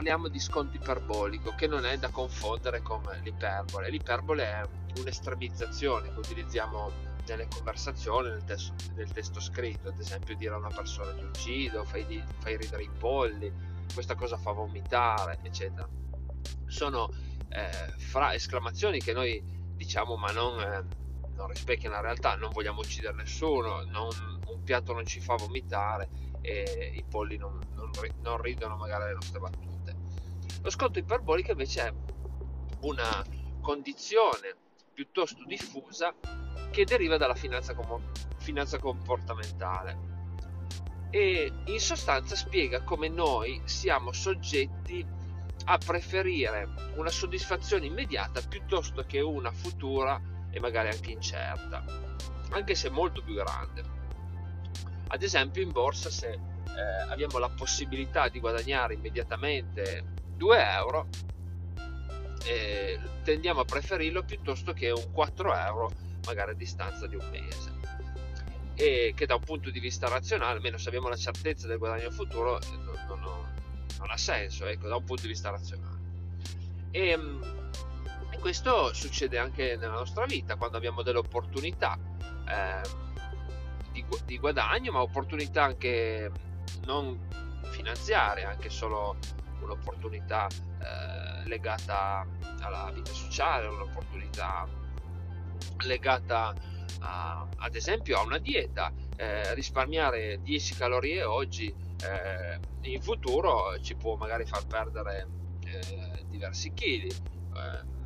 parliamo di sconto iperbolico, che non è da confondere con l'iperbole. L'iperbole è un'estremizzazione che utilizziamo nelle conversazioni, nel testo, nel testo scritto, ad esempio dire a una persona ti uccido, fai, di, fai ridere i polli, questa cosa fa vomitare, eccetera. Sono eh, fra esclamazioni che noi diciamo ma non, eh, non rispecchiano la realtà, non vogliamo uccidere nessuno, non, un piatto non ci fa vomitare e i polli non, non, non ridono magari le nostre battute. Lo sconto iperbolico invece è una condizione piuttosto diffusa che deriva dalla finanza, com- finanza comportamentale e in sostanza spiega come noi siamo soggetti a preferire una soddisfazione immediata piuttosto che una futura e magari anche incerta, anche se molto più grande. Ad esempio in borsa se eh, abbiamo la possibilità di guadagnare immediatamente 2 euro, eh, tendiamo a preferirlo piuttosto che un 4 euro magari a distanza di un mese e che da un punto di vista razionale, almeno se abbiamo la certezza del guadagno futuro, eh, non, non, non ha senso, ecco, da un punto di vista razionale. E, ehm, questo succede anche nella nostra vita, quando abbiamo delle opportunità eh, di, di, guadagno, ma opportunità anche non finanziarie, anche solo un'opportunità eh, legata alla vita sociale, un'opportunità legata a, ad esempio a una dieta, eh, risparmiare 10 calorie oggi eh, in futuro ci può magari far perdere eh, diversi chili, eh,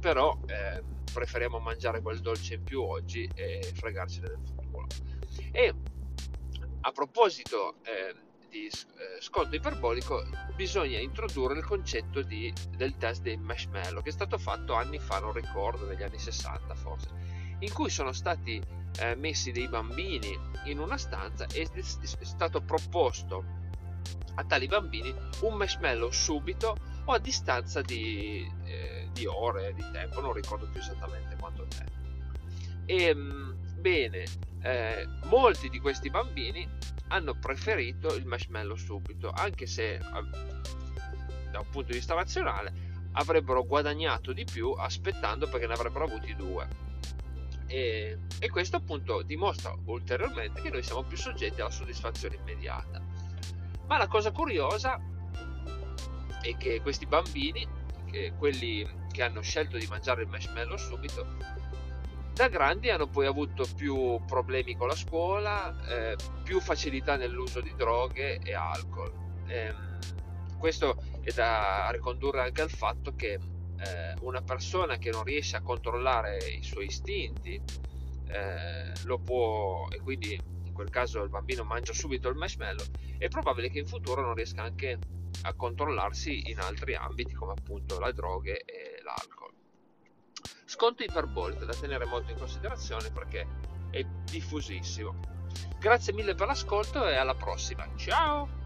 però eh, preferiamo mangiare quel dolce in più oggi e fregarcene del futuro. E a proposito eh, di sconto iperbolico bisogna introdurre il concetto di, del test dei marshmallow che è stato fatto anni fa, non ricordo, negli anni 60 forse, in cui sono stati eh, messi dei bambini in una stanza e è stato proposto a tali bambini un marshmallow subito o a distanza di, eh, di ore di tempo, non ricordo più esattamente quanto tempo. E, ehm, bene, eh, molti di questi bambini hanno preferito il marshmallow subito, anche se da un punto di vista razionale avrebbero guadagnato di più aspettando perché ne avrebbero avuti due. E, e questo appunto dimostra ulteriormente che noi siamo più soggetti alla soddisfazione immediata. Ma la cosa curiosa è che questi bambini, che quelli che hanno scelto di mangiare il marshmallow subito, da grandi hanno poi avuto più problemi con la scuola, eh, più facilità nell'uso di droghe e alcol. Eh, questo è da ricondurre anche al fatto che eh, una persona che non riesce a controllare i suoi istinti eh, lo può e quindi in quel caso il bambino mangia subito il marshmallow è probabile che in futuro non riesca anche a controllarsi in altri ambiti come appunto le droghe e l'alcol. Sconto iperbolico da tenere molto in considerazione perché è diffusissimo. Grazie mille per l'ascolto e alla prossima. Ciao